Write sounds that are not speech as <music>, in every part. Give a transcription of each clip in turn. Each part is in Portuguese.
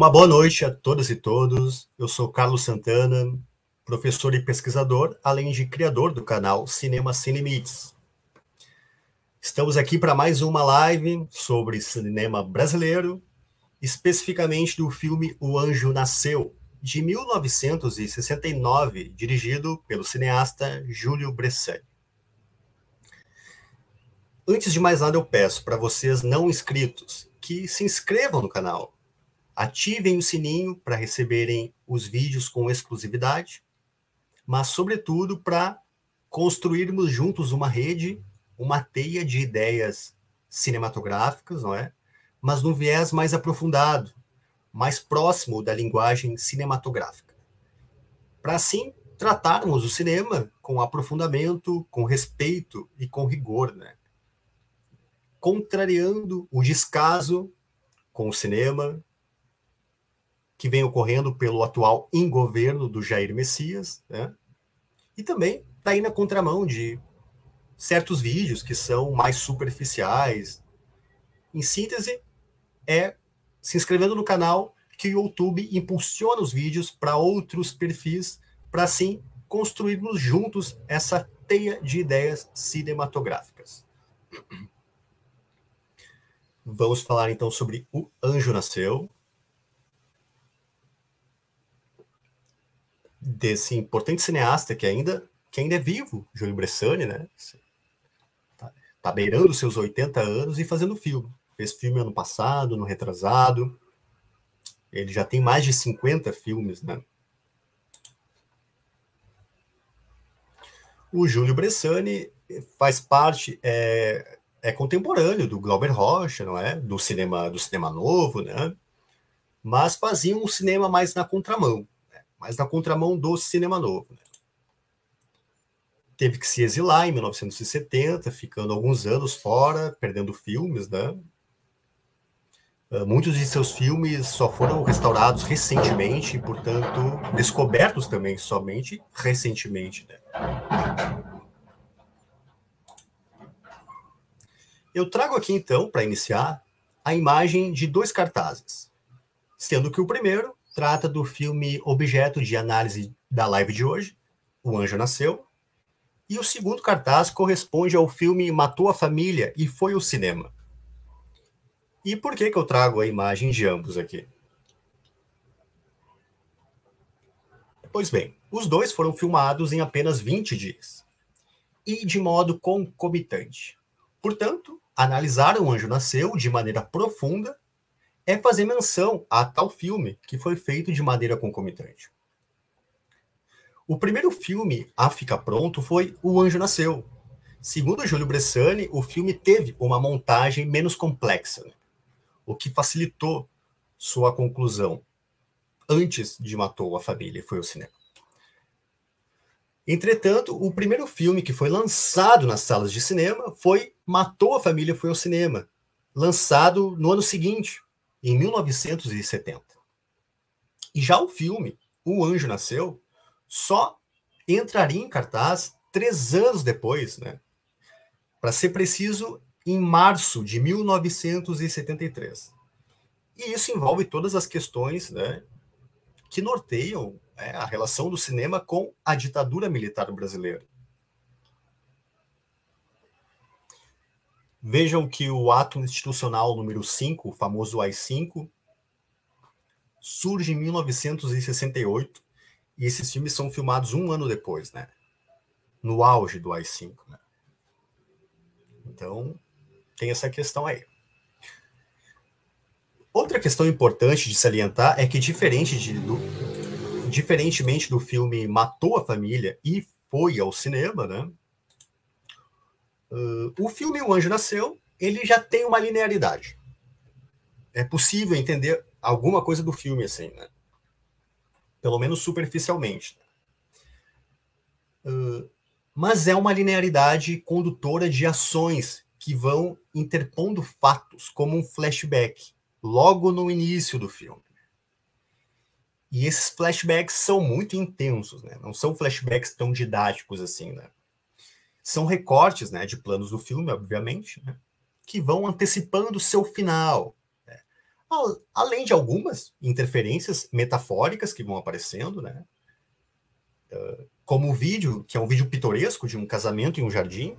Uma boa noite a todas e todos. Eu sou Carlos Santana, professor e pesquisador, além de criador do canal Cinema Sem Limites. Estamos aqui para mais uma live sobre cinema brasileiro, especificamente do filme O Anjo Nasceu, de 1969, dirigido pelo cineasta Júlio Bressani. Antes de mais nada, eu peço para vocês não inscritos que se inscrevam no canal, ativem o sininho para receberem os vídeos com exclusividade, mas, sobretudo, para construirmos juntos uma rede, uma teia de ideias cinematográficas, não é? Mas num viés mais aprofundado, mais próximo da linguagem cinematográfica. Para assim tratarmos o cinema com aprofundamento, com respeito e com rigor, né? contrariando o descaso com o cinema que vem ocorrendo pelo atual ingoverno do Jair Messias, né? E também está aí na contramão de certos vídeos que são mais superficiais. Em síntese, é se inscrevendo no canal que o YouTube impulsiona os vídeos para outros perfis, para assim construirmos juntos essa teia de ideias cinematográficas. Vamos falar então sobre O Anjo Nasceu. Desse importante cineasta que ainda, que ainda é vivo, Júlio Bressani, né? Tá, tá beirando seus 80 anos e fazendo filme. Fez filme ano passado, no retrasado. Ele já tem mais de 50 filmes, né? O Júlio Bressani faz parte, é, é contemporâneo do Glauber Rocha, não é? Do cinema do cinema novo, né? Mas fazia um cinema mais na contramão, mais na contramão do cinema novo. Né? Teve que se exilar em 1970, ficando alguns anos fora, perdendo filmes, né? Ah, muitos de seus filmes só foram restaurados recentemente, e, portanto, descobertos também somente recentemente. Né? Eu trago aqui então, para iniciar, a imagem de dois cartazes, sendo que o primeiro trata do filme objeto de análise da live de hoje, O Anjo Nasceu, e o segundo cartaz corresponde ao filme Matou a Família e Foi ao Cinema. E por que, que eu trago a imagem de ambos aqui? Pois bem, os dois foram filmados em apenas 20 dias e de modo concomitante. Portanto, analisar O Anjo Nasceu de maneira profunda é fazer menção a tal filme que foi feito de maneira concomitante. O primeiro filme a ficar pronto foi O Anjo Nasceu. Segundo Júlio Bressani, o filme teve uma montagem menos complexa, né? o que facilitou sua conclusão antes de Matou a Família, foi o cinema. Entretanto, o primeiro filme que foi lançado nas salas de cinema foi Matou a Família Foi ao Cinema, lançado no ano seguinte, em 1970. E já o filme O Anjo Nasceu só entraria em cartaz três anos depois, né? Para ser preciso, em março de 1973. E isso envolve todas as questões né, que norteiam né, a relação do cinema com a ditadura militar brasileira. Vejam que o ato institucional número 5, o famoso AI-5, surge em 1968 e esses filmes são filmados um ano depois, né? No auge do AI-5, né? Então, tem essa questão aí. Outra questão importante de salientar é que, diferente de, do, diferentemente do filme Matou a Família e foi ao cinema, né? Uh, o filme O Anjo Nasceu, ele já tem uma linearidade. É possível entender alguma coisa do filme assim, né? Pelo menos superficialmente. Uh, mas é uma linearidade condutora de ações que vão interpondo fatos, como um flashback, logo no início do filme. E esses flashbacks são muito intensos, né? Não são flashbacks tão didáticos assim, né? São recortes, né, de planos do filme, obviamente, né? que vão antecipando o seu final. Né? além de algumas interferências metafóricas que vão aparecendo, né? Como o vídeo, que é um vídeo pitoresco de um casamento em um jardim.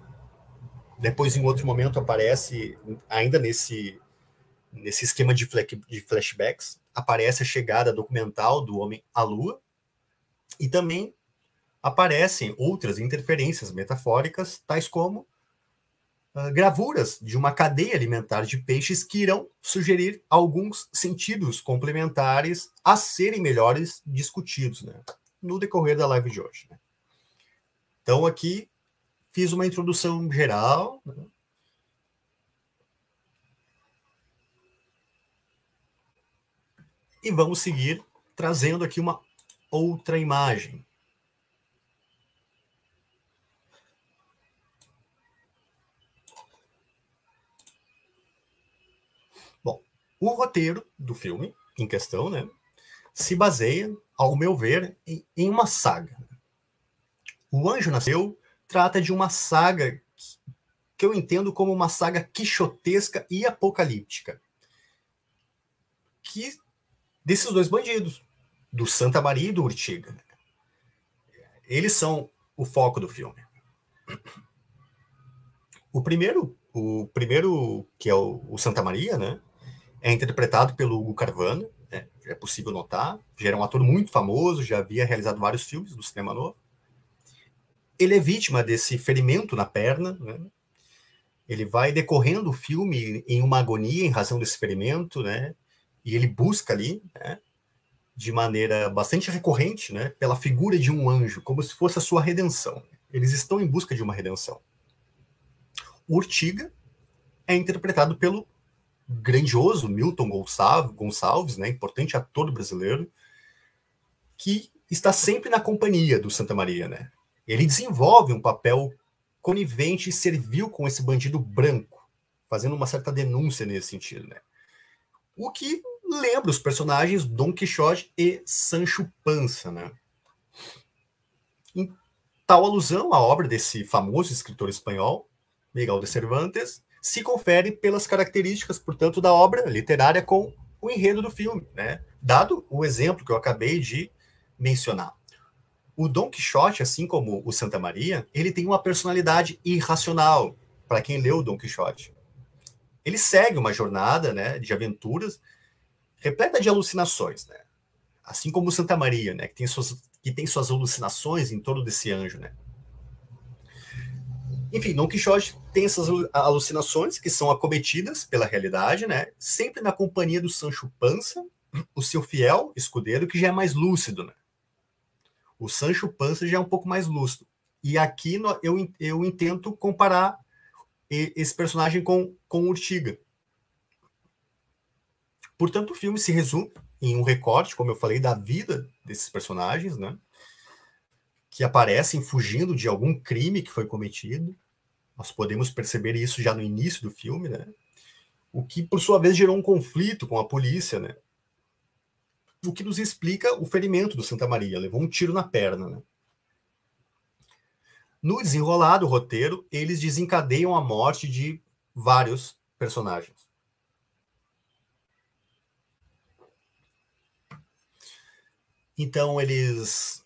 Depois, em outro momento, aparece, ainda nesse, nesse esquema de, de flashbacks, aparece a chegada documental do homem à lua. E também aparecem outras interferências metafóricas, tais como uh, gravuras de uma cadeia alimentar de peixes que irão sugerir alguns sentidos complementares a serem melhores discutidos né, no decorrer da live de hoje. Né. Então, aqui fiz uma introdução geral. Né, e vamos seguir trazendo aqui uma outra imagem. O roteiro do filme em questão, né, se baseia, ao meu ver, em, uma saga. O Anjo Nasceu trata de uma saga que eu entendo como uma saga quixotesca e apocalíptica. Que desses dois bandidos, do Santa Maria e do Urtiga. Eles são o foco do filme. O primeiro, o primeiro que é o, o Santa Maria, né? É interpretado pelo Hugo Carvana, né, é possível notar, já era um ator muito famoso, já havia realizado vários filmes do cinema novo. Ele é vítima desse ferimento na perna, né? ele vai decorrendo o filme em uma agonia em razão desse ferimento, né? e ele busca ali, né, de maneira bastante recorrente, né, pela figura de um anjo, como se fosse a sua redenção. Eles estão em busca de uma redenção. O Urtiga é interpretado pelo grandioso Milton Gonçalves, né, importante ator brasileiro, que está sempre na companhia do Santa Maria, né? Ele desenvolve um papel conivente e servil com esse bandido branco, fazendo uma certa denúncia nesse sentido, né? O que lembra os personagens Dom Quixote e Sancho Panza, né? Em tal alusão à obra desse famoso escritor espanhol, Miguel de Cervantes, se confere pelas características, portanto, da obra literária com o enredo do filme, né? Dado o exemplo que eu acabei de mencionar. O Dom Quixote, assim como o Santa Maria, ele tem uma personalidade irracional, para quem leu o Dom Quixote. Ele segue uma jornada, né, de aventuras repleta de alucinações, né? Assim como o Santa Maria, né, que tem suas que tem suas alucinações em torno desse anjo, né? Enfim, Don Quixote tem essas alucinações que são acometidas pela realidade, né? Sempre na companhia do Sancho Panza, o seu fiel escudeiro, que já é mais lúcido, né? O Sancho Panza já é um pouco mais lúcido. E aqui eu, eu intento comparar esse personagem com, com Urtiga. Portanto, o filme se resume em um recorte, como eu falei, da vida desses personagens, né? Que aparecem fugindo de algum crime que foi cometido, nós podemos perceber isso já no início do filme, né? O que, por sua vez, gerou um conflito com a polícia, né? O que nos explica o ferimento do Santa Maria. Levou um tiro na perna, né? No desenrolar do roteiro, eles desencadeiam a morte de vários personagens. Então eles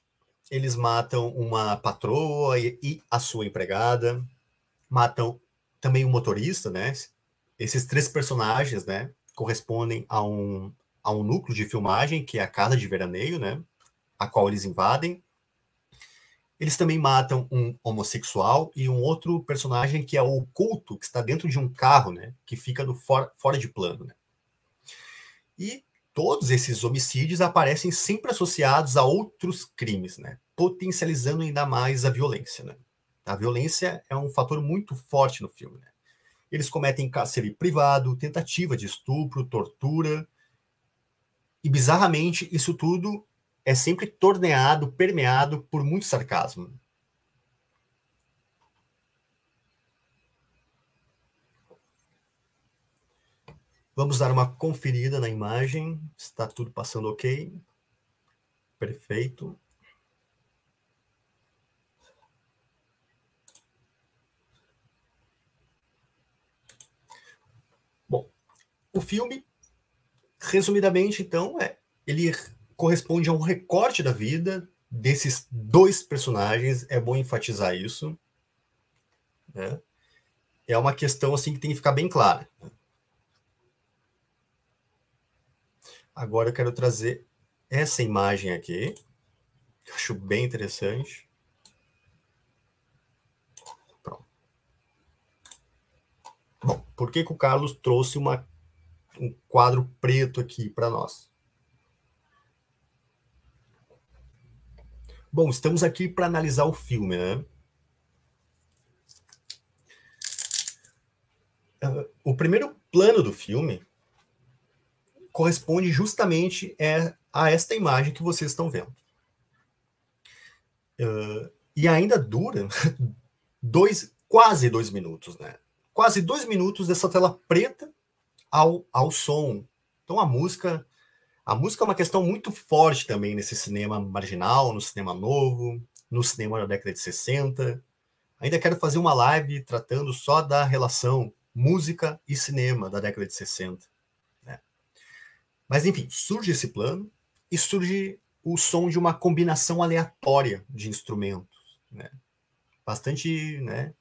eles matam uma patroa e, e a sua empregada, matam também o motorista, né? Esses três personagens, né, correspondem a um, a um núcleo de filmagem, que é a casa de veraneio, né, a qual eles invadem. Eles também matam um homossexual e um outro personagem que é o oculto, que está dentro de um carro, né, que fica do for, fora de plano, né. E todos esses homicídios aparecem sempre associados a outros crimes, né, potencializando ainda mais a violência, né. A violência é um fator muito forte no filme. Né? Eles cometem cárcere privado, tentativa de estupro, tortura. E, bizarramente, isso tudo é sempre torneado, permeado por muito sarcasmo. Vamos dar uma conferida na imagem. Está tudo passando ok. Perfeito. O filme resumidamente, então, é, ele corresponde a um recorte da vida desses dois personagens. É bom enfatizar isso. Né? É uma questão assim que tem que ficar bem clara. Agora eu quero trazer essa imagem aqui, que eu acho bem interessante. Pronto. Bom, por que, que o Carlos trouxe uma, um quadro preto aqui para nós? Bom, estamos aqui para analisar o filme, né? Uh, o primeiro plano do filme corresponde justamente é, a esta imagem que vocês estão vendo. Uh, e ainda dura <laughs> dois, quase dois minutos, né? Quase dois minutos dessa tela preta ao, ao som. Então a música a música é uma questão muito forte também nesse cinema marginal, no cinema novo, no cinema da década de 60. Ainda quero fazer uma live tratando só da relação música e cinema da década de 60. Né? Mas, enfim, surge esse plano e surge o som de uma combinação aleatória de instrumentos. Né? Bastante né,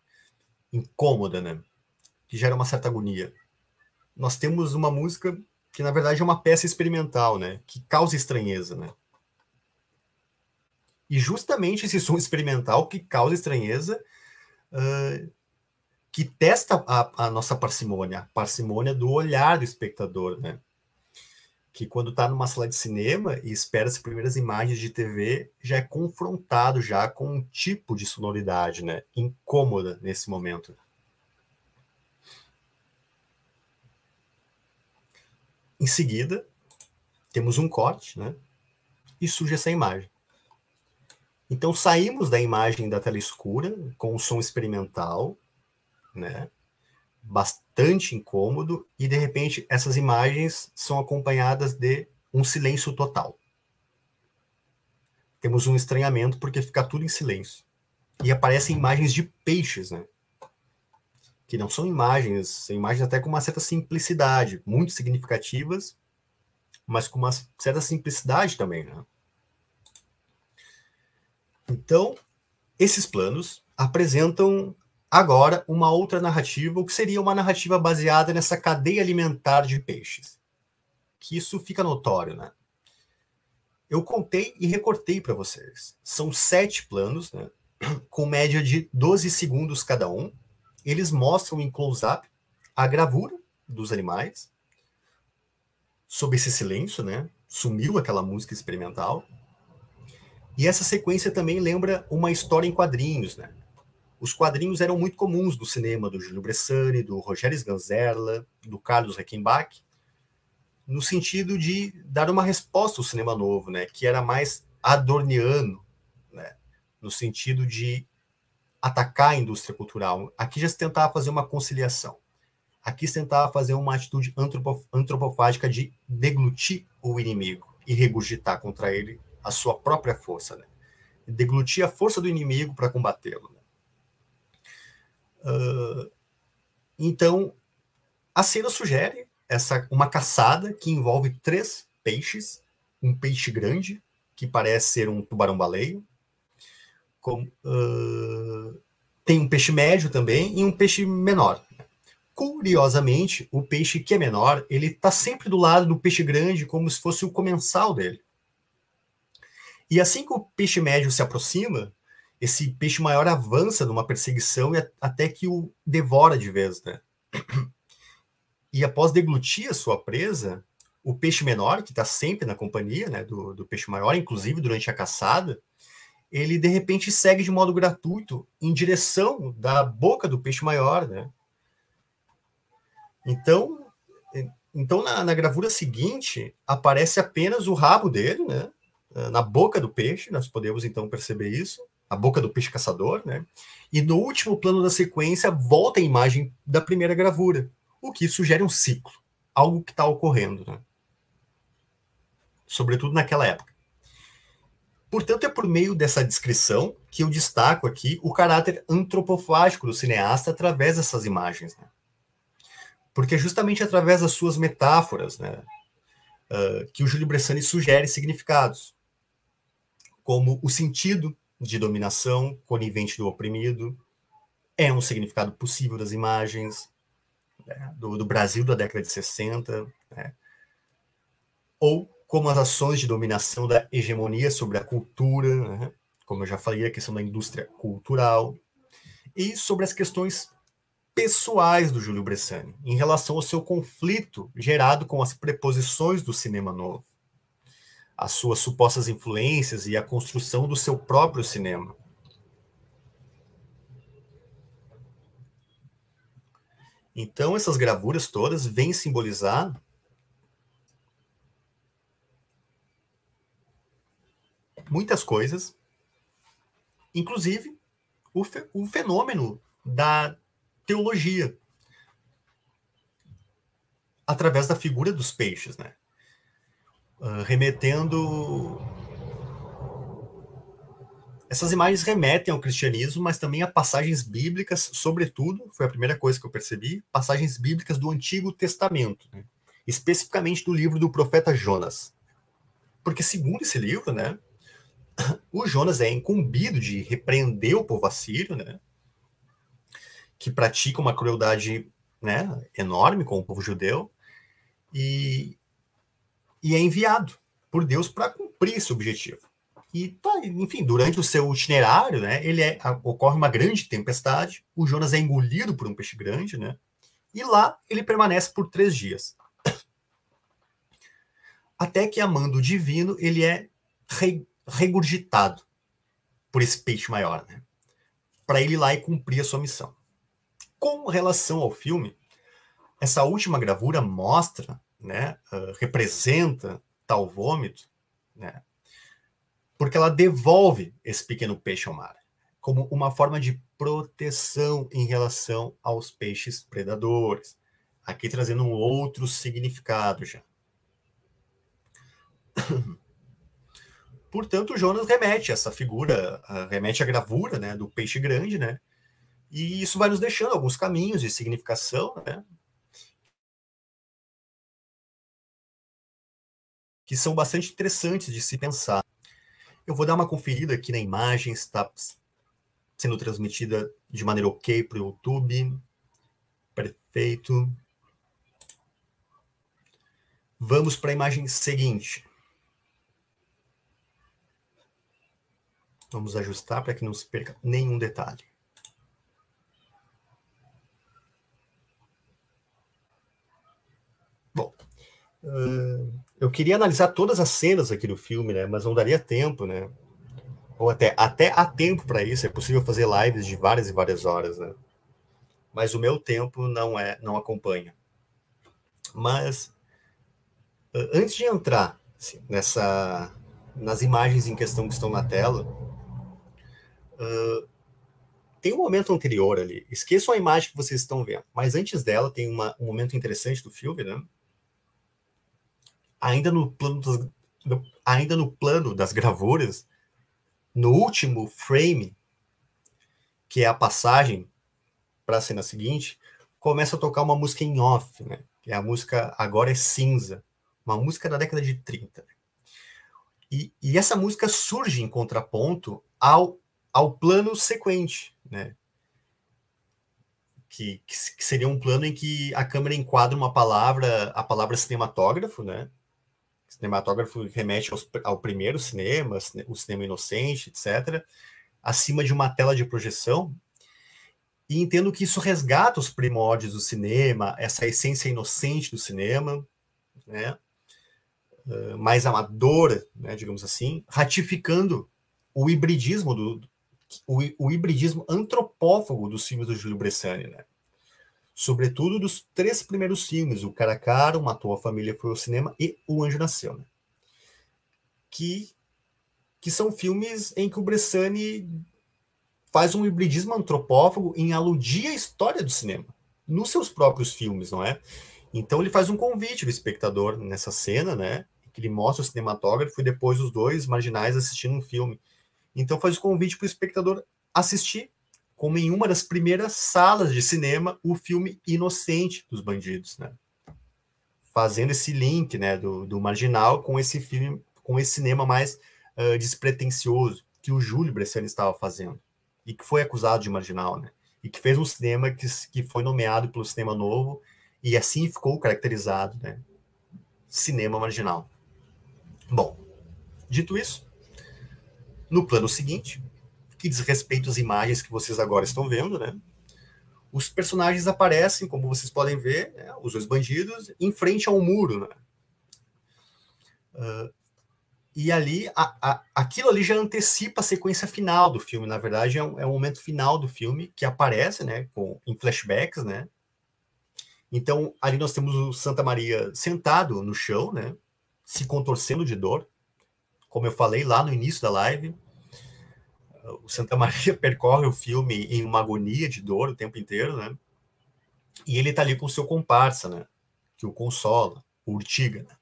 incômoda, né? que gera uma certa agonia. Nós temos uma música que na verdade é uma peça experimental, né? Que causa estranheza, né? E justamente esse som experimental que causa estranheza, uh, que testa a, a, nossa parcimônia, a parcimônia do olhar do espectador, né? Que quando está numa sala de cinema e espera as primeiras imagens de TV, já é confrontado já com um tipo de sonoridade, né? Incômoda nesse momento. Em seguida, temos um corte, né? E surge essa imagem. Então saímos da imagem da tela escura com um som experimental, né? Bastante incômodo e de repente essas imagens são acompanhadas de um silêncio total. Temos um estranhamento porque fica tudo em silêncio. E aparecem imagens de peixes, né? Que não são imagens, são imagens até com uma certa simplicidade, muito significativas, mas com uma certa simplicidade também, né? Então, esses planos apresentam agora uma outra narrativa, o que seria uma narrativa baseada nessa cadeia alimentar de peixes. Que isso fica notório, né? Eu contei e recortei para vocês. São sete planos, né? Com média de 12 segundos cada um, eles mostram em close-up a gravura dos animais, sob esse silêncio, né? Sumiu aquela música experimental. E essa sequência também lembra uma história em quadrinhos, né? Os quadrinhos eram muito comuns do cinema do Júlio Bressani, do Rogério Sganzerla, do Carlos Reckenbach, no sentido de dar uma resposta ao cinema novo, né? Que era mais adorniano, né? No sentido de atacar a indústria cultural. Aqui já se tentava fazer uma conciliação. Aqui se tentava fazer uma atitude antropofágica de deglutir o inimigo e regurgitar contra ele a sua própria força, né? Deglutir a força do inimigo para combatê-lo. Né? Uh, então, a cena sugere essa uma caçada que envolve três peixes, um peixe grande que parece ser um tubarão-baleia, com, uh, tem um peixe médio também e um peixe menor. Curiosamente, o peixe que é menor, ele está sempre do lado do peixe grande, como se fosse o comensal dele. E assim que o peixe médio se aproxima, esse peixe maior avança numa perseguição e até que o devora de vez, né? E após deglutir a sua presa, o peixe menor, que está sempre na companhia né, do, do peixe maior, inclusive durante a caçada, ele de repente segue de modo gratuito em direção da boca do peixe maior, né? Então, então na, na gravura seguinte aparece apenas o rabo dele, né? Na boca do peixe, nós podemos então perceber isso, a boca do peixe caçador, né? E no último plano da sequência volta a imagem da primeira gravura, o que sugere um ciclo, algo que está ocorrendo, né? Sobretudo naquela época. Portanto, é por meio dessa descrição que eu destaco aqui o caráter antropofágico do cineasta através dessas imagens. Né? Porque é justamente através das suas metáforas, né, uh, que o Júlio Bressani sugere significados, como o sentido de dominação conivente do oprimido, é um significado possível das imagens né, do, do, Brasil da década de 60, né, ou como as ações de dominação da hegemonia sobre a cultura, né, como eu já falei, a questão da indústria cultural, e sobre as questões pessoais do Júlio Bressani, em relação ao seu conflito gerado com as preposições do cinema novo, as suas supostas influências e a construção do seu próprio cinema. Então, essas gravuras todas vêm simbolizar muitas coisas, inclusive o, fe o fenômeno da teologia através da figura dos peixes, né? Uh, remetendo essas imagens remetem ao cristianismo, mas também a passagens bíblicas, sobretudo, foi a primeira coisa que eu percebi, passagens bíblicas do Antigo Testamento, né? especificamente do livro do profeta Jonas. Porque segundo esse livro, né, o Jonas é incumbido de repreender o povo assírio, né, que pratica uma crueldade né, enorme com o povo judeu, e, e é enviado por Deus para cumprir esse objetivo. E, tá, enfim, durante o seu itinerário, né, ele é, ocorre uma grande tempestade, o Jonas é engolido por um peixe grande, né, e lá ele permanece por três dias. Até que, amando o divino, ele é regurgitado por esse peixe maior, né, para ele ir lá e cumprir a sua missão. Com relação ao filme, essa última gravura mostra, né, uh, representa tal vômito, né, porque ela devolve esse pequeno peixe ao mar, como uma forma de proteção em relação aos peixes predadores. Aqui trazendo um outro significado já. <clears throat> Portanto, Jonas remete a essa figura, remete à gravura né, do peixe grande, né? E isso vai nos deixando alguns caminhos de significação, né? Que são bastante interessantes de se pensar. Eu vou dar uma conferida aqui na imagem, está sendo transmitida de maneira ok para o YouTube. Perfeito. Vamos para a imagem seguinte. Vamos ajustar para que não se perca nenhum detalhe. Bom, uh, eu queria analisar todas as cenas aqui do filme, né? Mas não daria tempo, né? Ou até, até há tempo para isso. É possível fazer lives de várias e várias horas, né? Mas o meu tempo não é, não acompanha. Mas antes de entrar assim, nessa, nas imagens em questão que estão na tela, uh, tem um momento anterior ali. Esqueçam a imagem que vocês estão vendo. Mas antes dela tem uma, um momento interessante do filme, né? ainda no plano das, ainda no plano das gravuras, no último frame, que é a passagem para a cena seguinte, começa a tocar uma música em off, né? Que é a música Agora é Cinza, uma música da década de 30. E, e essa música surge em contraponto ao, ao plano sequente, né? Que, que, seria um plano em que a câmera enquadra uma palavra, a palavra cinematógrafo, né? cinematógrafo remete aos, ao primeiro cinema, o cinema inocente, etc., acima de uma tela de projeção, e entendo que isso resgata os primórdios do cinema, essa essência inocente do cinema, né, uh, mais amadora, né, digamos assim, ratificando o hibridismo do o, o hibridismo antropófago dos filmes do Júlio Bressani, né? sobretudo dos três primeiros filmes, o Cara Caro, Matou a Família, Foi ao Cinema e O Anjo Nasceu, né? que, que são filmes em que o Bressani faz um hibridismo antropófago em aludir à história do cinema, nos seus próprios filmes, não é? Então ele faz um convite ao espectador nessa cena, né? Que ele mostra o cinematógrafo e depois os dois marginais assistindo um filme. Então faz o convite para o espectador assistir como em uma das primeiras salas de cinema o filme Inocente dos Bandidos, né? fazendo esse link, né, do, do marginal com esse filme, com esse cinema mais uh, despretensioso que o Júlio Bressani estava fazendo e que foi acusado de marginal, né? E que fez um cinema que, que foi nomeado pelo Cinema Novo e assim ficou caracterizado, né? Cinema marginal. Bom, dito isso, no plano seguinte, que diz respeito às imagens que vocês agora estão vendo, né? Os personagens aparecem, como vocês podem ver, né, os dois bandidos, em frente a um muro, né? Uh, e ali, a, a, aquilo ali já antecipa a sequência final do filme. Na verdade, é um, é um momento final do filme que aparece, né, com, em flashbacks, né? Então, ali nós temos o Santa Maria sentado no chão, né, se contorcendo de dor. Como eu falei lá no início da live, o Santa Maria <laughs> percorre o filme em uma agonia de dor o tempo inteiro, né? E ele tá ali com o seu comparsa, né? Que o consola, o Urtiga, né?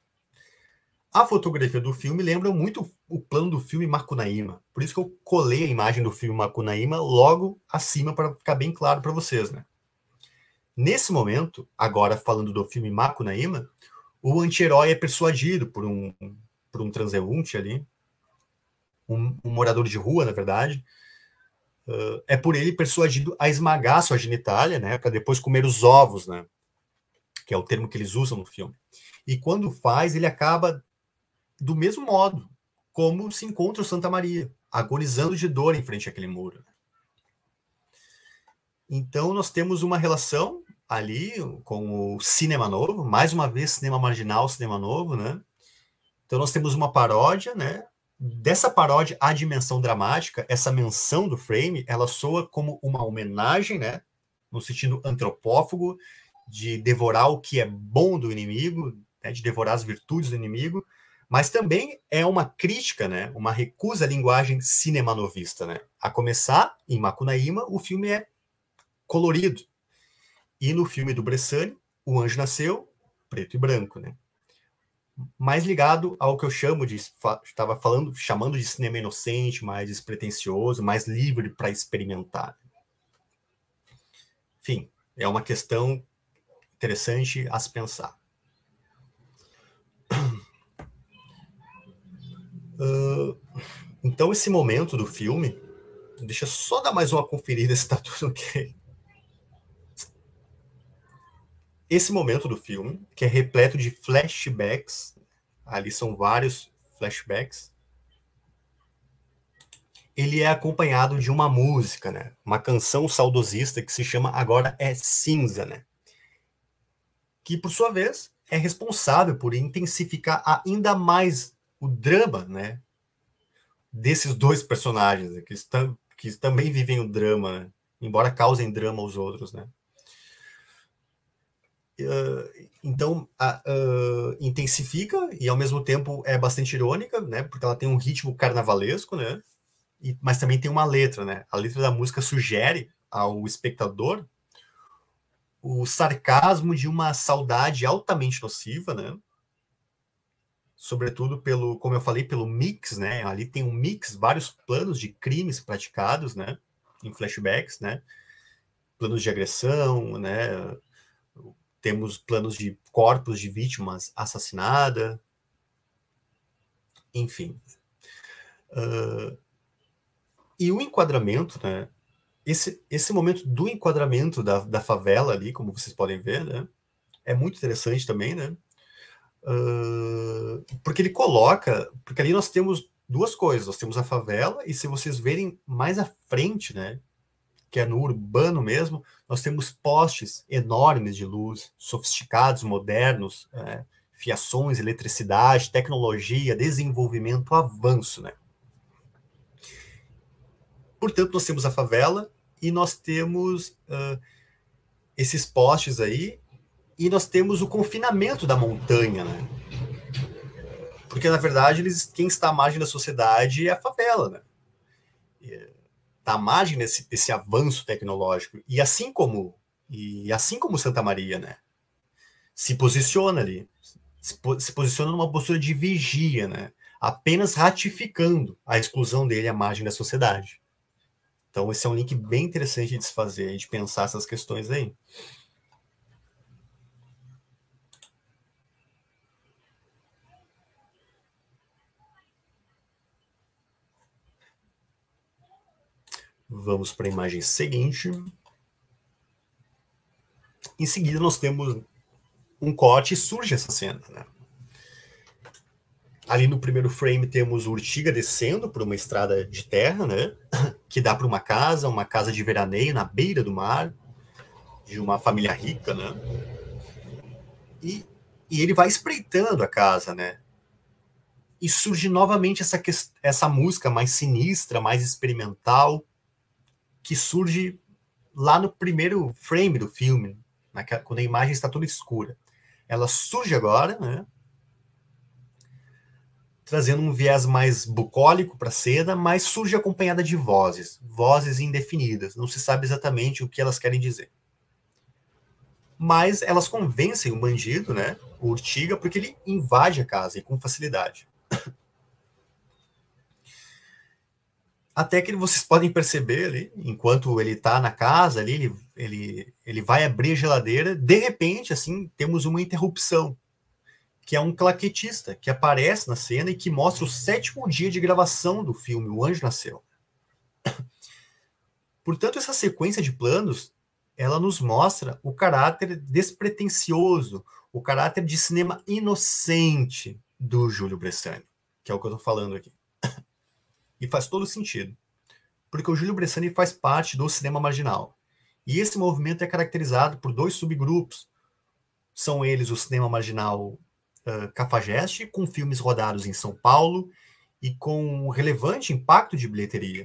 A fotografia do filme lembra muito o plano do filme Macunaíma. Por isso que eu colei a imagem do filme Macunaíma logo acima para ficar bem claro para vocês, né? Nesse momento, agora falando do filme Macunaíma, o anti-herói é persuadido por um, por um transeunte ali, um, um morador de rua, na verdade, uh, é por ele persuadido a esmagar sua genitália, né, para depois comer os ovos, né, que é o termo que eles usam no filme. E quando faz, ele acaba do mesmo modo como se encontra o Santa Maria, agonizando de dor em frente àquele muro. Então, nós temos uma relação ali com o cinema novo, mais uma vez, cinema marginal, cinema novo, né? Então, nós temos uma paródia, né? Dessa paródia à dimensão dramática, essa menção do frame, ela soa como uma homenagem, né? No sentido antropófago, de devorar o que é bom do inimigo, né? de devorar as virtudes do inimigo, mas também é uma crítica, né, uma recusa à linguagem cinemanovista, né? A começar em Macunaíma, o filme é colorido. E no filme do Bressani, O Anjo Nasceu, preto e branco, né? Mais ligado ao que eu chamo de estava falando, chamando de cinema inocente, mais despretensioso, mais livre para experimentar. Enfim, é uma questão interessante a se pensar. <clears throat> Uh, então, esse momento do filme, deixa eu só dar mais uma conferida se está tudo <laughs> ok. Esse momento do filme, que é repleto de flashbacks, ali são vários flashbacks, ele é acompanhado de uma música, né? Uma canção saudosista que se chama Agora é Cinza, né? Que, por sua vez, é responsável por intensificar ainda mais o drama, né? Desses dois personagens, né, que, estão, que também vivem o drama, né? embora causem drama aos outros, né? Então, uh, intensifica e ao mesmo tempo é bastante irônica, né? Porque ela tem um ritmo carnavalesco, né? E, mas também tem uma letra, né? A letra da música sugere ao espectador o sarcasmo de uma saudade altamente nociva, né? sobretudo pelo, como eu falei, pelo mix, né? Ali tem um mix, vários planos de crimes praticados, né? Em flashbacks, né? Planos de agressão, né? Temos planos de corpos de vítimas assassinadas, enfim. Uh, e o enquadramento, né? Esse, esse momento do enquadramento da, da favela ali, como vocês podem ver, né? É muito interessante também, né? Uh, porque ele coloca, porque ali nós temos duas coisas, nós temos a favela, e se vocês verem mais à frente, né, que é no urbano mesmo, nós temos postes enormes de luz, sofisticados, modernos, é, fiações, eletricidade, tecnologia, desenvolvimento, avanço, né. Portanto, nós temos a favela e nós temos uh, esses postes aí e nós temos o confinamento da montanha, né? Porque, na verdade, eles, quem está à margem da sociedade é a favela, né? Está à margem desse, desse avanço tecnológico. E assim como e assim como Santa Maria, né? Se posiciona ali, se, se posiciona numa postura de vigia, né? Apenas ratificando a exclusão dele à margem da sociedade. Então, esse é um link bem interessante de se fazer, de pensar essas questões aí. Vamos para a imagem seguinte. Em seguida, nós temos um corte e surge essa cena. Né? Ali no primeiro frame temos o Urtiga descendo por uma estrada de terra, né? <coughs> que dá para uma casa, uma casa de veraneio na beira do mar, de uma família rica, né? E, e ele vai espreitando a casa, né? E surge novamente essa, essa música mais sinistra, mais experimental, que surge lá no primeiro frame do filme, quando a imagem está toda escura. Ela surge agora, né? trazendo um viés mais bucólico para a cena, mas surge acompanhada de vozes, vozes indefinidas. Não se sabe exatamente o que elas querem dizer. Mas elas convencem o bandido, né, o Urtiga, porque ele invade a casa e com facilidade. Até que vocês podem perceber ali, enquanto ele está na casa ali, ele, ele, ele vai abrir a geladeira, de repente, assim, temos uma interrupção, que é um claquetista, que aparece na cena e que mostra o sétimo dia de gravação do filme, O Anjo Nasceu. <coughs> Portanto, essa sequência de planos, ela nos mostra o caráter despretensioso, o caráter de cinema inocente do Júlio Bressani, que é o que eu estou falando aqui. E faz todo sentido. Porque o Júlio Bressani faz parte do cinema marginal. E esse movimento é caracterizado por dois subgrupos. São eles o cinema marginal uh, cafajeste, com filmes rodados em São Paulo e com um relevante impacto de bilheteria,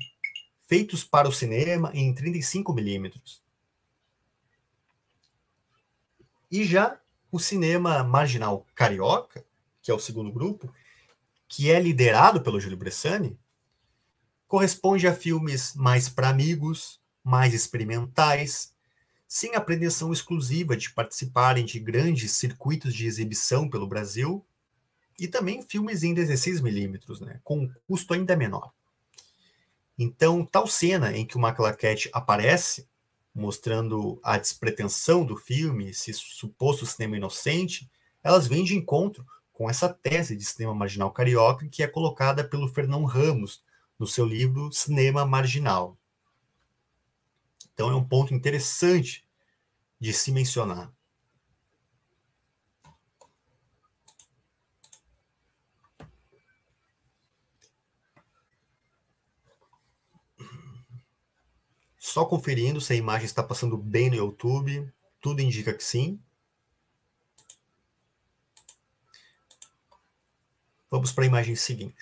feitos para o cinema em 35 milímetros. E já o cinema marginal carioca, que é o segundo grupo, que é liderado pelo Júlio Bressani, corresponde a filmes mais para amigos, mais experimentais, sem a pretensão exclusiva de participarem de grandes circuitos de exibição pelo Brasil, e também filmes em 16mm, né, com um custo ainda menor. Então, tal cena em que uma claquete aparece, mostrando a despretensão do filme, esse suposto cinema inocente, elas vêm de encontro com essa tese de cinema marginal carioca que é colocada pelo Fernão Ramos no seu livro Cinema Marginal. Então é um ponto interessante de se mencionar. Só conferindo se a imagem está passando bem no YouTube, tudo indica que sim. Vamos para a imagem seguinte.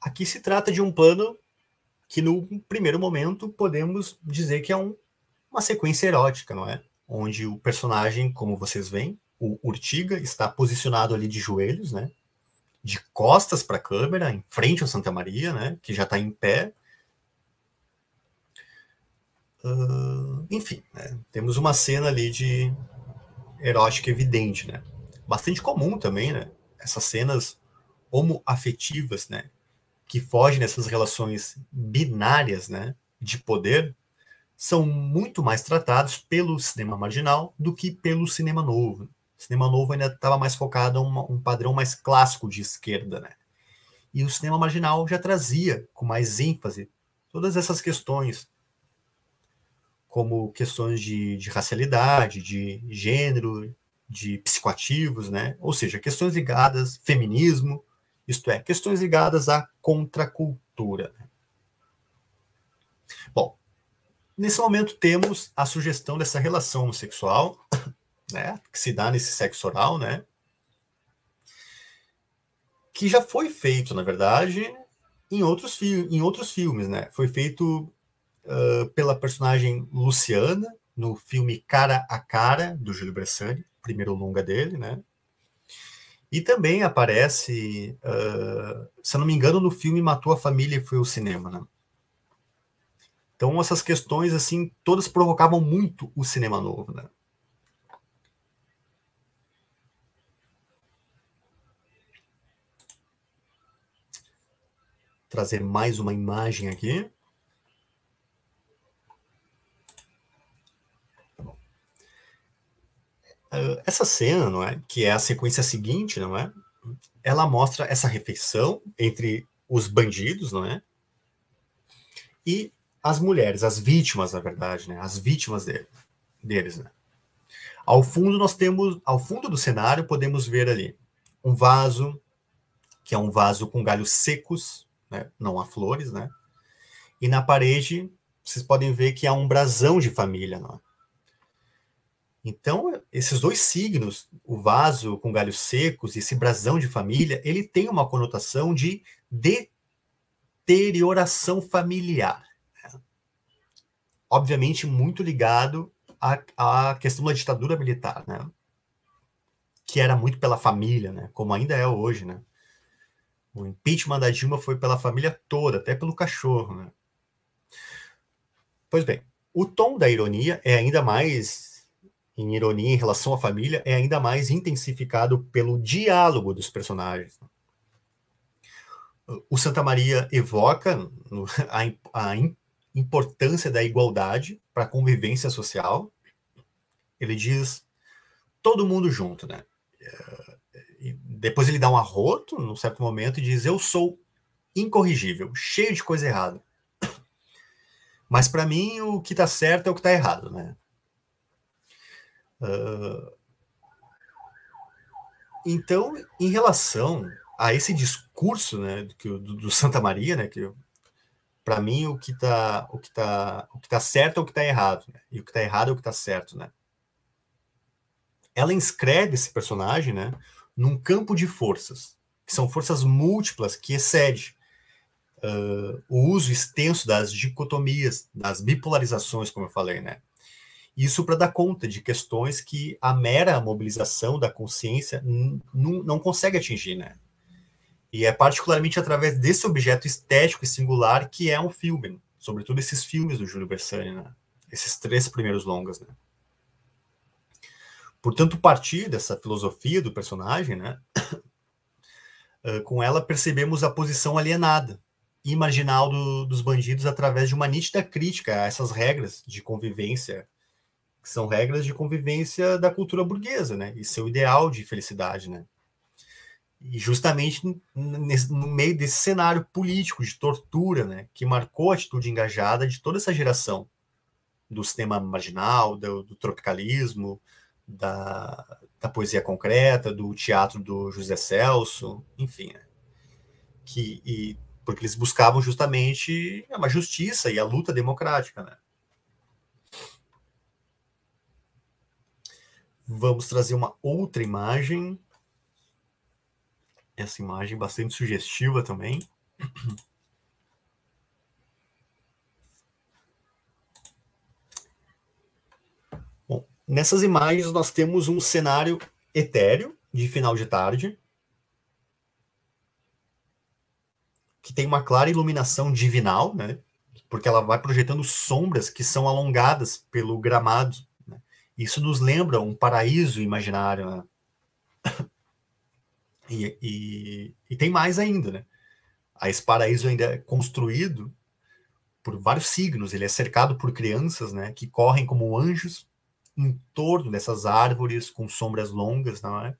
Aqui se trata de um plano que, no primeiro momento, podemos dizer que é um, uma sequência erótica, não é? Onde o personagem, como vocês veem, o Urtiga, está posicionado ali de joelhos, né? De costas para a câmera, em frente ao Santa Maria, né? Que já está em pé. Uh, enfim, né? temos uma cena ali de erótica evidente, né? Bastante comum também, né? Essas cenas homoafetivas, né? Que fogem dessas relações binárias né, de poder são muito mais tratados pelo cinema marginal do que pelo cinema novo. O cinema novo ainda estava mais focado em uma, um padrão mais clássico de esquerda, né? E o cinema marginal já trazia com mais ênfase todas essas questões, como questões de, de racialidade, de gênero, de psicoativos, né? Ou seja, questões ligadas feminismo, isto é, questões ligadas à contracultura. Bom, nesse momento temos a sugestão dessa relação homossexual, <coughs> né, que se dá nesse sexo oral, né, que já foi feito, na verdade, em outros, em outros filmes, né? Foi feito uh, pela personagem Luciana no filme Cara a Cara do Júlio Bressani, primeiro longa dele, né? E também aparece, uh, se eu não me engano, no filme Matou a Família e foi ao cinema, né? Então essas questões, assim, todas provocavam muito o cinema novo, né? Trazer mais uma imagem aqui. Essa cena, não é? Que é a sequência seguinte, não é? ela mostra essa refeição entre os bandidos, não é? E as mulheres, as vítimas, na verdade, né? As vítimas dele, deles, né? Ao fundo nós temos, ao fundo do cenário podemos ver ali um vaso, que é um vaso com galhos secos, né? Não há flores, né? E na parede vocês podem ver que há um brasão de família, não é? Então, esses dois signos, o vaso com galhos secos e esse brasão de família, ele tem uma conotação de deterioração familiar. Né? Obviamente, muito ligado à, à questão da ditadura militar, né? que era muito pela família, né? como ainda é hoje. Né? O impeachment da Dilma foi pela família toda, até pelo cachorro. Né? Pois bem, o tom da ironia é ainda mais em ironia em relação à família, é ainda mais intensificado pelo diálogo dos personagens. O Santa Maria evoca <laughs> a, a importância da igualdade para a convivência social. Ele diz todo mundo junto, né? E depois ele dá um arroto num certo momento e diz: Eu sou incorrigível, cheio de coisa errada. <clears throat> Mas para mim o que está certo é o que está errado, né? Uh, então, em relação a esse discurso, né, do, do Santa Maria, né, que para mim o que está o que tá o que tá certo é o que está errado, né, e o que está errado é o que está certo, né? Ela inscreve esse personagem, né, num campo de forças, que são forças múltiplas que excede uh, o uso extenso das dicotomias, das bipolarizações, como eu falei, né? Isso para dar conta de questões que a mera mobilização da consciência não consegue atingir, né? E é particularmente através desse objeto estético e singular que é um filme, sobretudo esses filmes do Júlio Bersani, né? Esses três primeiros longas, né? Portanto, partir dessa filosofia do personagem, né? <coughs> com ela percebemos a posição alienada e marginal do, dos bandidos através de uma nítida crítica a essas regras de convivência que são regras de convivência da cultura burguesa, né? E seu ideal de felicidade, né? E justamente no meio desse cenário político de tortura, né, que marcou a atitude engajada de toda essa geração do cinema marginal, do, do tropicalismo, da, da, poesia concreta, do teatro do José Celso, enfim, né? que e, porque eles buscavam justamente uma justiça e a luta democrática, né? Vamos trazer uma outra imagem. Essa imagem bastante sugestiva também. <clears throat> Bom, nessas imagens nós temos um cenário etéreo de final de tarde, que tem uma clara iluminação divinal, né? Porque ela vai projetando sombras que são alongadas pelo gramado isso nos lembra um paraíso imaginário, né? E, e, e, tem mais ainda, né? Esse paraíso ainda é construído por vários signos, ele é cercado por crianças, né? Que correm como anjos em torno dessas árvores com sombras longas, não é?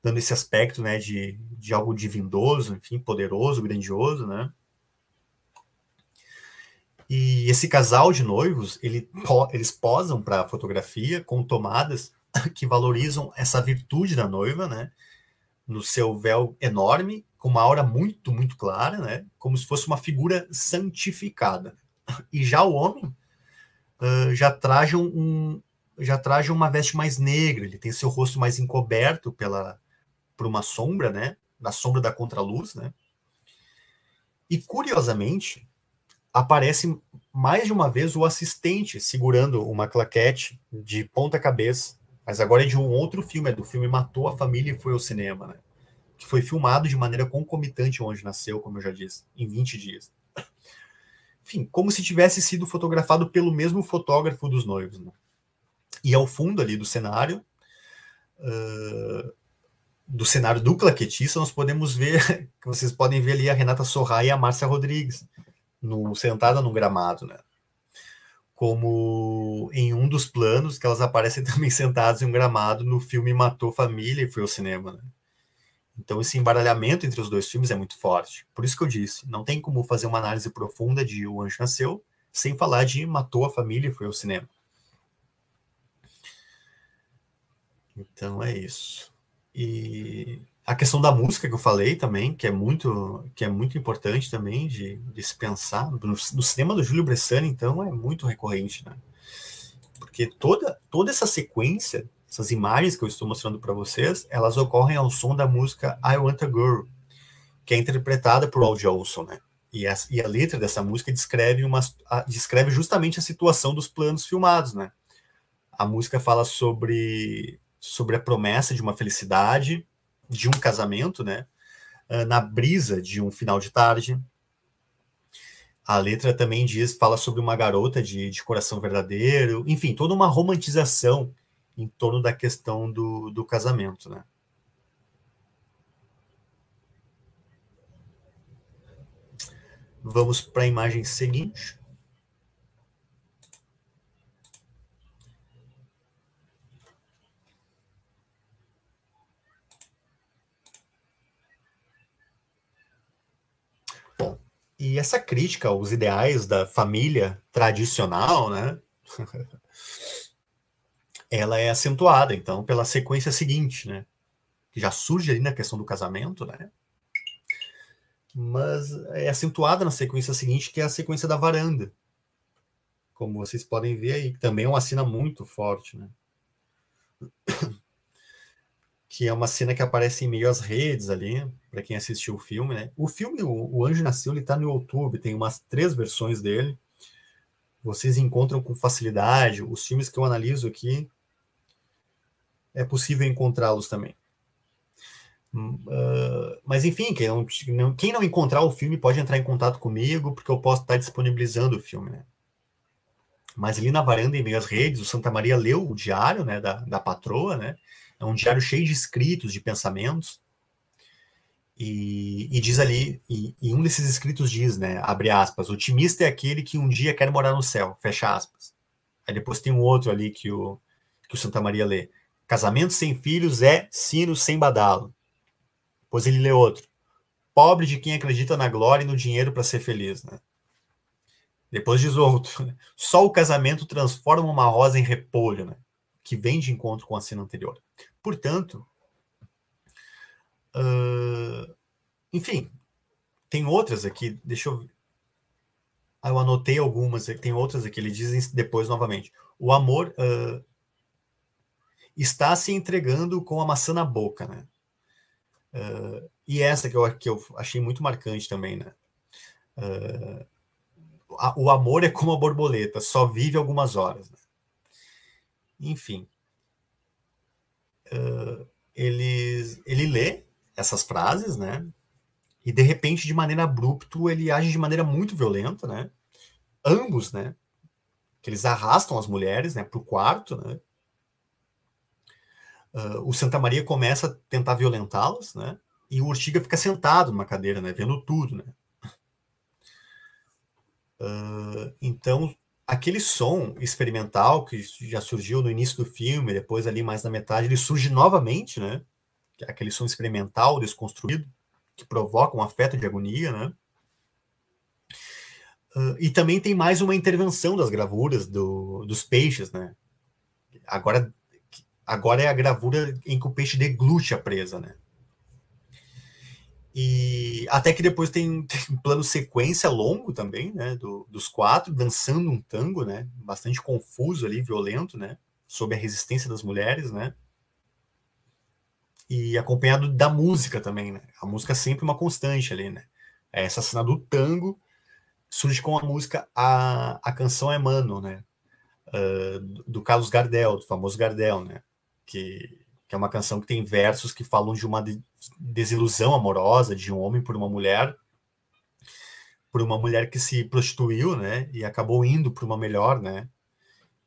Dando esse aspecto, né? De, de algo divindoso, enfim, poderoso, grandioso, né? E esse casal de noivos, ele, eles posam para a fotografia com tomadas <laughs> que valorizam essa virtude da noiva, né? No seu véu enorme, com uma aura muito, muito clara, né? Como se fosse uma figura santificada. <laughs> E já o homem uh, já traje um, já traje uma veste mais negra, ele tem seu rosto mais encoberto pela por uma sombra, né? Na sombra da contraluz, né? E curiosamente, aparece mais de uma vez o assistente segurando uma claquete de ponta cabeça. Mas agora é de um outro filme, é do filme Matou a Família e Foi ao Cinema, né? Que foi filmado de maneira concomitante onde nasceu, como eu já disse, em 20 dias. Enfim, como se tivesse sido fotografado pelo mesmo fotógrafo dos noivos. Né? E ao fundo ali do cenário, uh, do cenário do claquetista, nós podemos ver, <laughs> vocês podem ver ali a Renata Sorra e a Márcia Rodrigues, no, sentada no gramado, né? Como em um dos planos que elas aparecem <laughs> também sentadas em um gramado no filme Matou Família e foi ao cinema, né? Então, esse embaralhamento entre os dois filmes é muito forte. Por isso que eu disse, não tem como fazer uma análise profunda de O Anjo Nasceu sem falar de matou a família e foi ao cinema. Então é isso. E a questão da música que eu falei também, que é muito, que é muito importante também de, de se pensar. No, no, cinema do Júlio Bressani, então, é muito recorrente, né? Porque toda, toda essa sequência, essas imagens que eu estou mostrando para vocês, elas ocorrem ao som da música I Want a Girl, que é interpretada por Al Jolson, né? E a, e a letra dessa música descreve, uma, a, descreve justamente a situação dos planos filmados, né? A música fala sobre, sobre a promessa de uma felicidade, de um casamento, né? Uh, na brisa de um final de tarde. A letra também diz, fala sobre uma garota de, de coração verdadeiro, enfim, toda uma romantização em torno da questão do, do casamento, né? Vamos para a imagem seguinte. E essa crítica aos ideais da família tradicional, né? <laughs> ela é acentuada, então, pela sequência seguinte, né? Que já surge ali na questão do casamento, né? mas é acentuada na sequência seguinte, que é a sequência da varanda. Como vocês podem ver aí, também é uma cena muito forte, né? Que é uma cena que aparece em meio às redes ali, para quem assistiu o filme, né? O filme, o, o Anjo Nasceu, ele tá no YouTube, tem umas três versões dele. Vocês encontram com facilidade. Os filmes que eu analiso aqui, é possível encontrá-los também. Uh, mas enfim, quem não, quem não encontrar o filme pode entrar em contato comigo, porque eu posso estar disponibilizando o filme, né? Mas ali na varanda, em meio às redes, o Santa Maria leu o diário né, da, da patroa, né? É um diário cheio de escritos, de pensamentos. E, e diz ali, e, e, um desses escritos diz, né? Abre aspas, otimista é aquele que um dia quer morar no céu, fecha aspas. Aí depois tem um outro ali que o, que o Santa Maria lê. Casamento sem filhos é sino sem badalo. Pois ele lê outro. Pobre de quem acredita na glória e no dinheiro para ser feliz, né? Depois diz outro. <laughs> Só o casamento transforma uma rosa em repolho, né? Que vem de encontro com a cena anterior. Portanto, uh, enfim, tem outras aqui. Deixa eu. Ah, eu anotei algumas. Tem outras aqui. Ele diz depois novamente. O amor uh, está se entregando com a maçã na boca, né? Uh, e essa que eu, que eu achei muito marcante também, né? Uh, a, o amor é como a borboleta, só vive algumas horas. Né? Enfim. Uh, ele, ele lê essas frases, né? E de repente, de maneira abrupta, ele age de maneira muito violenta, né? Ambos, né? Que eles arrastam as mulheres, né, para o quarto, né? Uh, o Santa Maria começa a tentar violentá-los, né? E o Urtiga fica sentado numa cadeira, né? Vendo tudo, né? Uh, então, aquele som experimental que já surgiu no início do filme, depois ali mais na metade, ele surge novamente, né? Aquele som experimental desconstruído que provoca um afeto de agonia, né? Uh, e também tem mais uma intervenção das gravuras do, dos peixes, né? Agora Agora é a gravura em que o peixe deglute a presa, né? E até que depois tem, <laughs> tem um plano sequência longo também, né? Do, dos quatro, dançando um tango, né? Bastante confuso ali, violento, né? Sobre a resistência das mulheres, né? E acompanhado da música também, né? A música é sempre uma constante ali, né? Essa cena do tango surge com a música A, a Canção é Mano, né? Uh, do Carlos Gardel, do famoso Gardel, né? que, que é uma canção que tem versos que falam de uma desilusão amorosa de um homem por uma mulher, por uma mulher que se prostituiu, né, e acabou indo para uma melhor, né,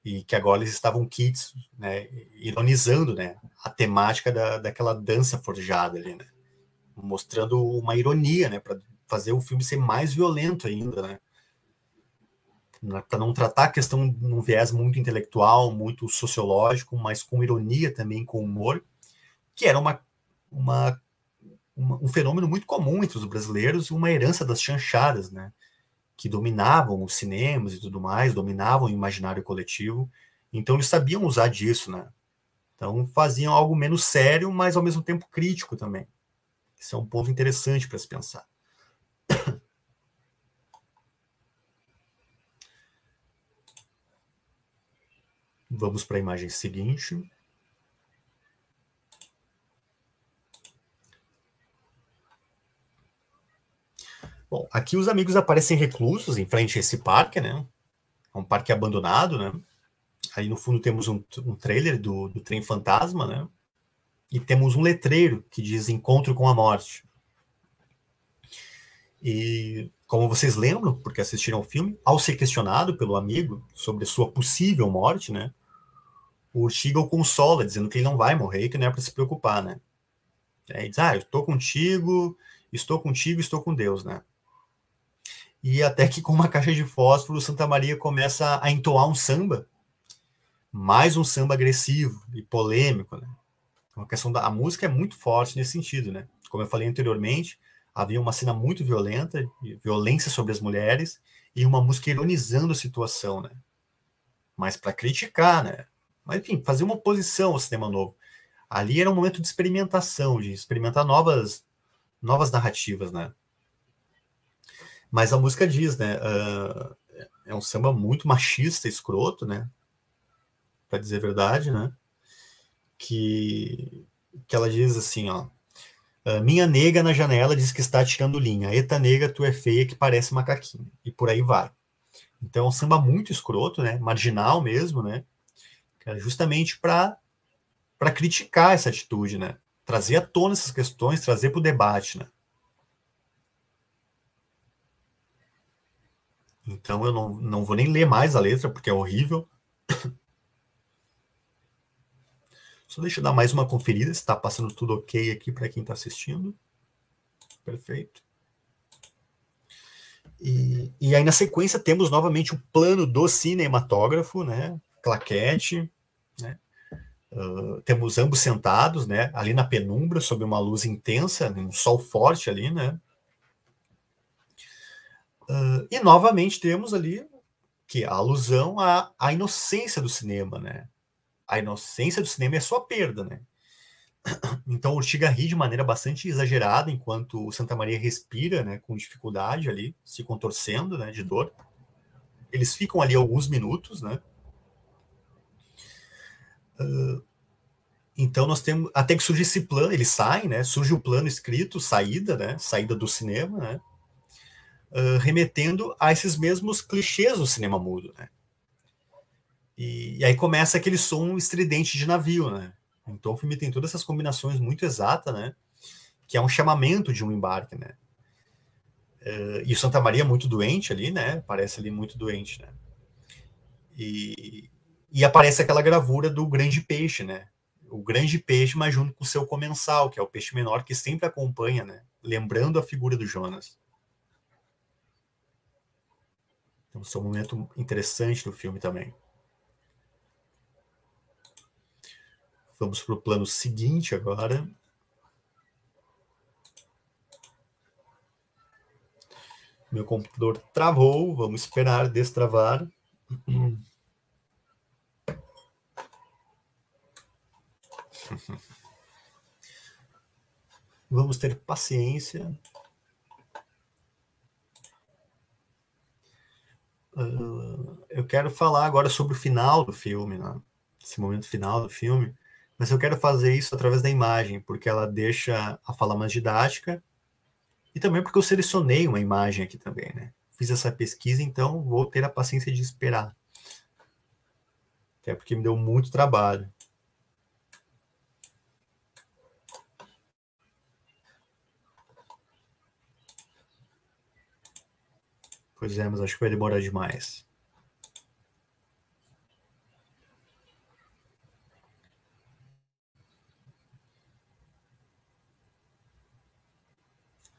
e que agora eles estavam kits, né, ironizando, né, a temática da, daquela dança forjada ali, né, mostrando uma ironia, né, para fazer o filme ser mais violento ainda, né, para não tratar a questão num viés muito intelectual, muito sociológico, mas com ironia também, com humor, que era uma, uma um fenômeno muito comum entre os brasileiros, uma herança das chanchadas, né? Que dominavam os cinemas e tudo mais, dominavam o imaginário coletivo. Então eles sabiam usar disso, né? Então faziam algo menos sério, mas ao mesmo tempo crítico também. Isso é um ponto interessante para se pensar. Vamos para a imagem seguinte. Bom, aqui os amigos aparecem reclusos em frente a esse parque, né? É um parque abandonado, né? Aí no fundo temos um, um trailer do, do trem fantasma, né? E temos um letreiro que diz Encontro com a Morte. E como vocês lembram, porque assistiram ao filme, ao ser questionado pelo amigo sobre sua possível morte, né? O Shiga o consola, dizendo que ele não vai morrer que não é para se preocupar, né? Aí diz, ah, eu estou contigo, estou contigo, estou com Deus, né? E até que com uma caixa de fósforo, Santa Maria começa a entoar um samba, mais um samba agressivo e polêmico, né? Então, a questão da a música é muito forte nesse sentido, né? Como eu falei anteriormente, havia uma cena muito violenta, violência sobre as mulheres e uma música ironizando a situação, né? Mas para criticar, né? Mas enfim, fazer uma oposição ao cinema novo. Ali era um momento de experimentação, de experimentar novas novas narrativas, né? Mas a música diz, né? Uh, é um samba muito machista, escroto, né? Para dizer a verdade, né? Que, que ela diz assim, ó. Uh, minha nega na janela diz que está tirando linha. Eita nega, tu é feia que parece macaquinho. E por aí vai. Então é um samba muito escroto, né? Marginal mesmo, né? Justamente para criticar essa atitude, né? Trazer à tona essas questões, trazer para o debate, né? Então eu não, não vou nem ler mais a letra, porque é horrível. <coughs> Só deixa eu dar mais uma conferida se está passando tudo ok aqui para quem está assistindo. Perfeito. E, e aí na sequência temos novamente o plano do cinematógrafo, né? Claquete, né? Uh, temos ambos sentados, né? Ali na penumbra, sob uma luz intensa, um sol forte ali, né? Uh, e novamente temos ali que a alusão à, à inocência do cinema, né? A inocência do cinema é sua perda, né? <coughs> Então Ortiga ri de maneira bastante exagerada enquanto o Santa Maria respira, né, com dificuldade ali, se contorcendo, né, de dor. Eles ficam ali alguns minutos, né? Uh, então nós temos até que surge esse plano, eles saem, né? Surge o plano escrito, saída, né? Saída do cinema, né? uh, remetendo a esses mesmos clichês do cinema mudo, né? E, e, aí começa aquele som estridente de navio, né? Então o filme tem todas essas combinações muito exatas, né? Que é um chamamento de um embarque, né? Uh, e o Santa Maria é muito doente ali, né? Parece ali muito doente, né? E, e aparece aquela gravura do grande peixe, né? O grande peixe, mas junto com o seu comensal, que é o peixe menor que sempre acompanha, né? Lembrando a figura do Jonas. Então, esse é um momento interessante do filme também. Vamos para o plano seguinte agora. Meu computador travou, vamos esperar destravar. <clears throat> <laughs> Vamos ter paciência. Uh, eu quero falar agora sobre o final do filme, né? esse momento final do filme, mas eu quero fazer isso através da imagem, porque ela deixa a fala mais didática e também porque eu selecionei uma imagem aqui também, né? Fiz essa pesquisa, então vou ter a paciência de esperar. Até porque me deu muito trabalho. Pois é, mas acho que vai demorar demais.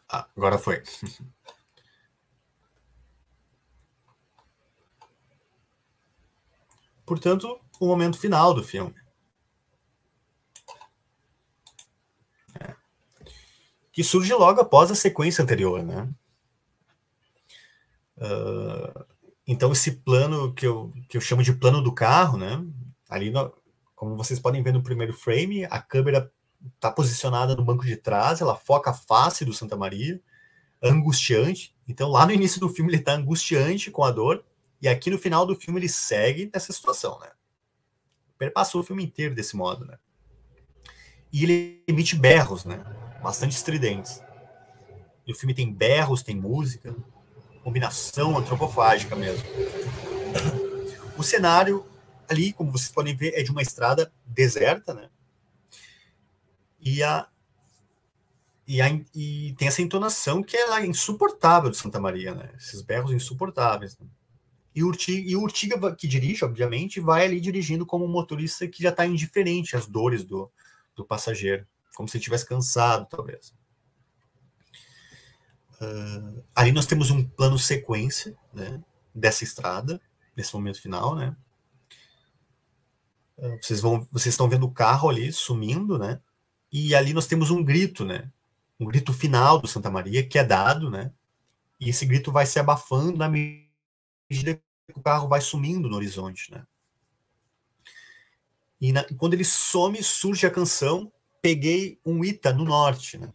Ah, agora foi. <laughs> Portanto, o momento final do filme. É. que surge logo após a sequência anterior, né? Uh, então esse plano que eu, que eu chamo de plano do carro, né? Ali, no, como vocês podem ver no primeiro frame, a câmera está posicionada no banco de trás, ela foca a face do Santa Maria, angustiante. Então lá no início do filme ele está angustiante com a dor, e aqui no final do filme ele segue nessa situação, né? Perpassou o filme inteiro desse modo, né? E ele emite berros, né? Bastante estridentes. E o filme tem berros, tem música, combinação antropofágica mesmo. O cenário ali, como vocês podem ver, é de uma estrada deserta, né? E, a, e, a, e tem essa entonação que é insuportável de Santa Maria, né? Esses berros insuportáveis. Né? E o, Urtiga, e o Urtiga, que dirige, obviamente, vai ali dirigindo como um motorista que já está indiferente às dores do, do passageiro, como se estivesse cansado, talvez. Uh, ali nós temos um plano sequência né, dessa estrada, nesse momento final, né? Uh, vocês, vão, vocês estão vendo o carro ali sumindo, né? E ali nós temos um grito, né? Um grito final do Santa Maria, que é dado, né? E esse grito vai se abafando na medida que o carro vai sumindo no horizonte, né? E na, quando ele some, surge a canção Peguei um Ita no Norte, né?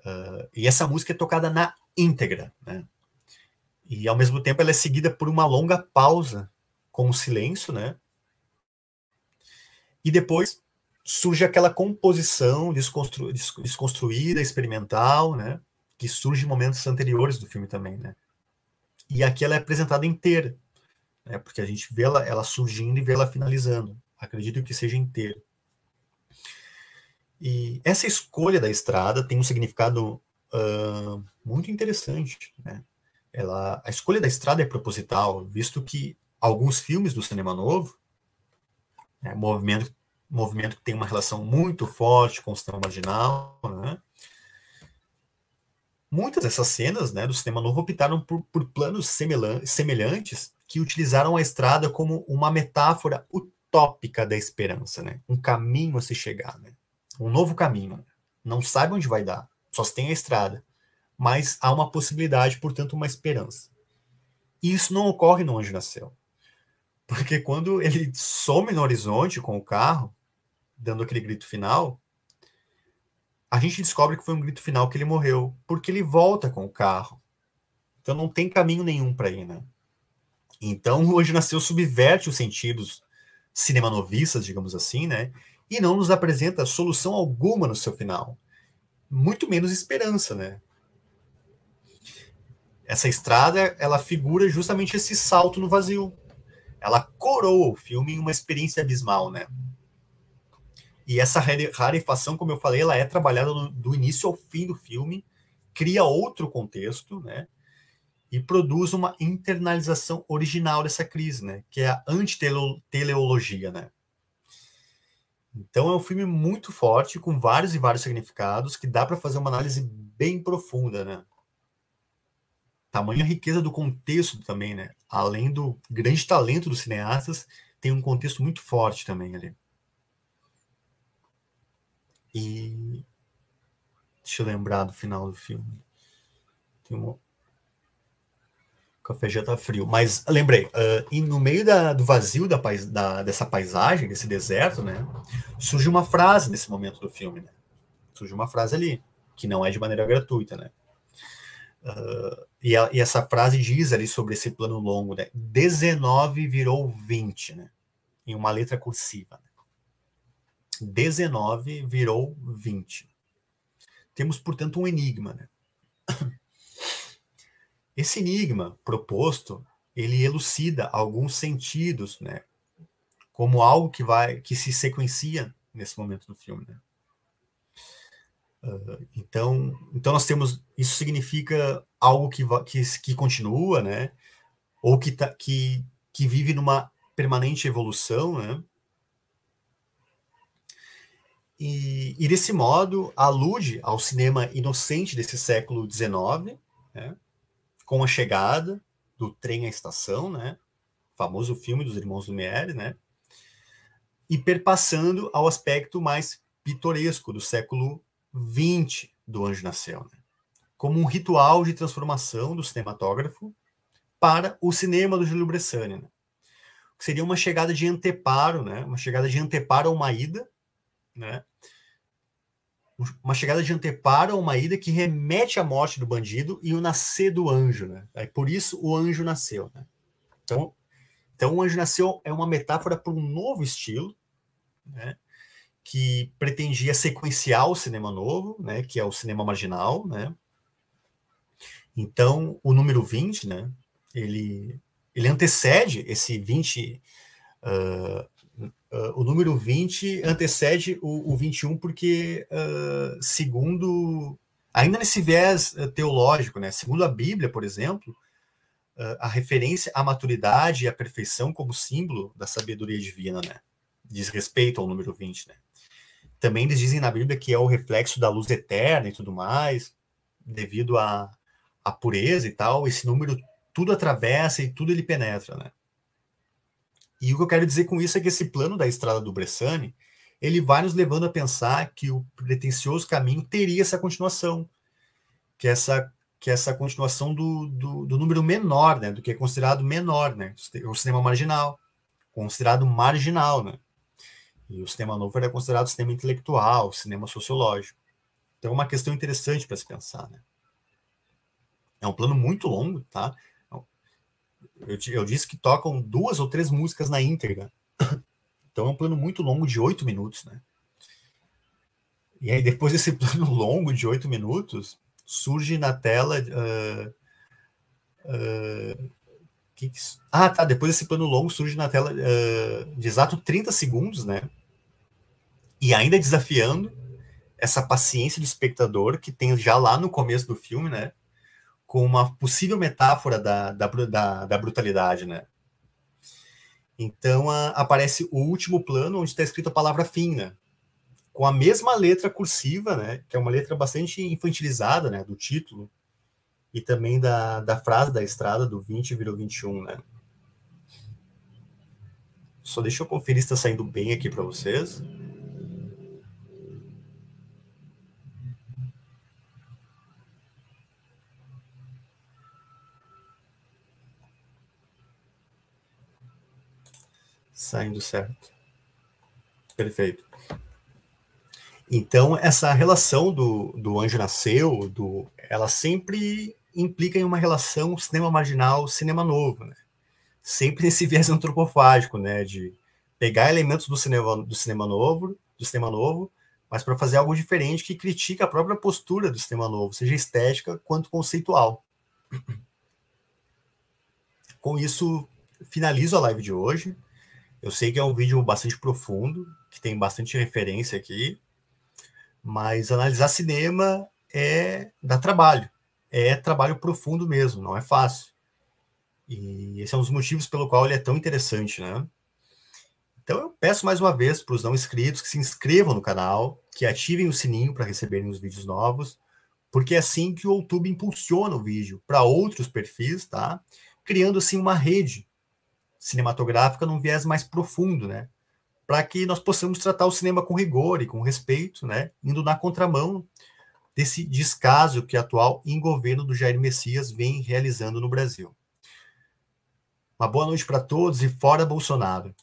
Uh, e essa música é tocada na íntegra, né? E ao mesmo tempo ela é seguida por uma longa pausa com o silêncio, né? E depois surge aquela composição desconstru desconstruída, experimental, né? Que surge em momentos anteriores do filme também, né? E aqui ela é apresentada inteira, né? porque a gente vê ela, ela surgindo e vê ela finalizando. Acredito que seja inteira. E essa escolha da estrada tem um significado uh, muito interessante. Né? Ela, a escolha da estrada é proposital, visto que alguns filmes do cinema novo, né, movimento, movimento que tem uma relação muito forte com o cinema marginal, né? Muitas dessas cenas né, do cinema novo optaram por, por planos semelhantes que utilizaram a estrada como uma metáfora utópica da esperança, né? um caminho a se chegar, né? Um novo caminho. Não sabe onde vai dar, só se tem a estrada, mas há uma possibilidade, portanto, uma esperança. E isso não ocorre no Anjo Nasceu. Porque quando ele some no horizonte com o carro, dando aquele grito final, a gente descobre que foi um grito final que ele morreu, porque ele volta com o carro. Então não tem caminho nenhum para ir, né? Então hoje nasceu subverte os sentidos cinemanovistas, digamos assim, né? E não nos apresenta solução alguma no seu final. Muito menos esperança, né? Essa estrada, ela figura justamente esse salto no vazio. Ela coroa o filme em uma experiência abismal, né? E essa rarefação, como eu falei, ela é trabalhada no, do início ao fim do filme, cria outro contexto, né? E produz uma internalização original dessa crise, né? Que é a antiteleologia, né? Então é um filme muito forte, com vários e vários significados, que dá para fazer uma análise bem profunda, né? Tamanha riqueza do contexto também, né? Além do grande talento dos cineastas, tem um contexto muito forte também ali. E deixa eu lembrar do final do filme. Tem uma... Café já tá frio. Mas lembrei, uh, e no meio da, do vazio da, da, dessa paisagem, desse deserto, né? Surge uma frase nesse momento do filme, né? Surge uma frase ali, que não é de maneira gratuita, né? Uh, e, a, e, essa frase diz ali sobre esse plano longo, né? 19 virou 20, né? Em uma letra cursiva. Né? 19 virou 20. Temos, portanto, um enigma. Né? Esse enigma proposto, ele elucida alguns sentidos, né? Como algo que vai, que se sequencia nesse momento do filme, né? Uh, então, então nós temos isso significa algo que, que, que continua, né? Ou que, tá, que, que vive numa permanente evolução, né? E, e, desse modo alude ao cinema inocente desse século XIX, né, com a chegada do trem à estação, né, famoso filme dos irmãos Lumière, né, e perpassando ao aspecto mais pitoresco do século 20 do Anjo Nasceu, né? como um ritual de transformação do cinematógrafo para o cinema do Júlio Bressani. Né? Seria uma chegada de anteparo, né? uma chegada de anteparo a uma ida, né? Uma chegada de anteparo a uma ida que remete à morte do bandido e o nascer do anjo. Né? É por isso o anjo nasceu. Né? Então, então, o anjo nasceu é uma metáfora para um novo estilo, né? que pretendia sequenciar o cinema novo, né, que é o cinema marginal, né? Então, o número 20, né, ele, ele antecede esse 20, uh, uh, o número 20 antecede o, o 21 porque, uh, segundo, ainda nesse viés teológico, né, segundo a Bíblia, por exemplo, a referência à maturidade e à perfeição como símbolo da sabedoria divina, né, diz respeito ao número 20, né. Também eles dizem na Bíblia que é o reflexo da luz eterna e tudo mais, devido à, à pureza e tal. Esse número tudo atravessa e tudo ele penetra, né? E o que eu quero dizer com isso é que esse plano da estrada do Bressani, ele vai nos levando a pensar que o pretensioso caminho teria essa continuação, que essa que essa continuação do, do, do número menor, né, do que é considerado menor, né, o cinema marginal, considerado marginal, né. E o cinema novo era considerado cinema intelectual, cinema sociológico. Então é uma questão interessante para se pensar, né? É um plano muito longo, tá? Eu, eu, disse que tocam duas ou três músicas na íntegra. Então é um plano muito longo de oito minutos, né? E aí, depois desse <laughs> plano longo de oito minutos, surge na tela. Uh, uh, que que... Ah, tá. Depois desse plano longo, surge na tela uh, de exato 30 segundos, né? e ainda desafiando essa paciência do espectador que tem já lá no começo do filme, né? Com uma possível metáfora da, da, da, da brutalidade, né? Então a, aparece o último plano onde está escrito a palavra fim, né? Com a mesma letra cursiva, né? Que é uma letra bastante infantilizada, né? Do título e também da, da frase da estrada do 20 virou 21, né? Só deixa eu conferir se está saindo bem aqui para vocês. Saindo certo. Perfeito. Então, essa relação do, do Anjo Nasceu, do, ela sempre implica em uma relação cinema marginal, cinema novo, né? Sempre nesse viés antropofágico, né? De pegar elementos do cinema, do cinema novo, do cinema novo, mas para fazer algo diferente que critica a própria postura do cinema novo, seja estética quanto conceitual. Com isso, finalizo a live de hoje. Eu sei que é um vídeo bastante profundo, que tem bastante referência aqui, mas analisar cinema é dá trabalho, é trabalho profundo mesmo, não é fácil. E esse é um dos motivos pelo qual ele é tão interessante, né? Então eu peço mais uma vez para os não inscritos que se inscrevam no canal, que ativem o sininho para receberem os vídeos novos, porque é assim que o YouTube impulsiona o vídeo para outros perfis, tá? Criando assim uma rede cinematográfica num viés mais profundo, né? Para que nós possamos tratar o cinema com rigor e com respeito, né? Indo na contramão desse descaso que atual governo do Jair Messias vem realizando no Brasil. Uma boa noite para todos e fora Bolsonaro.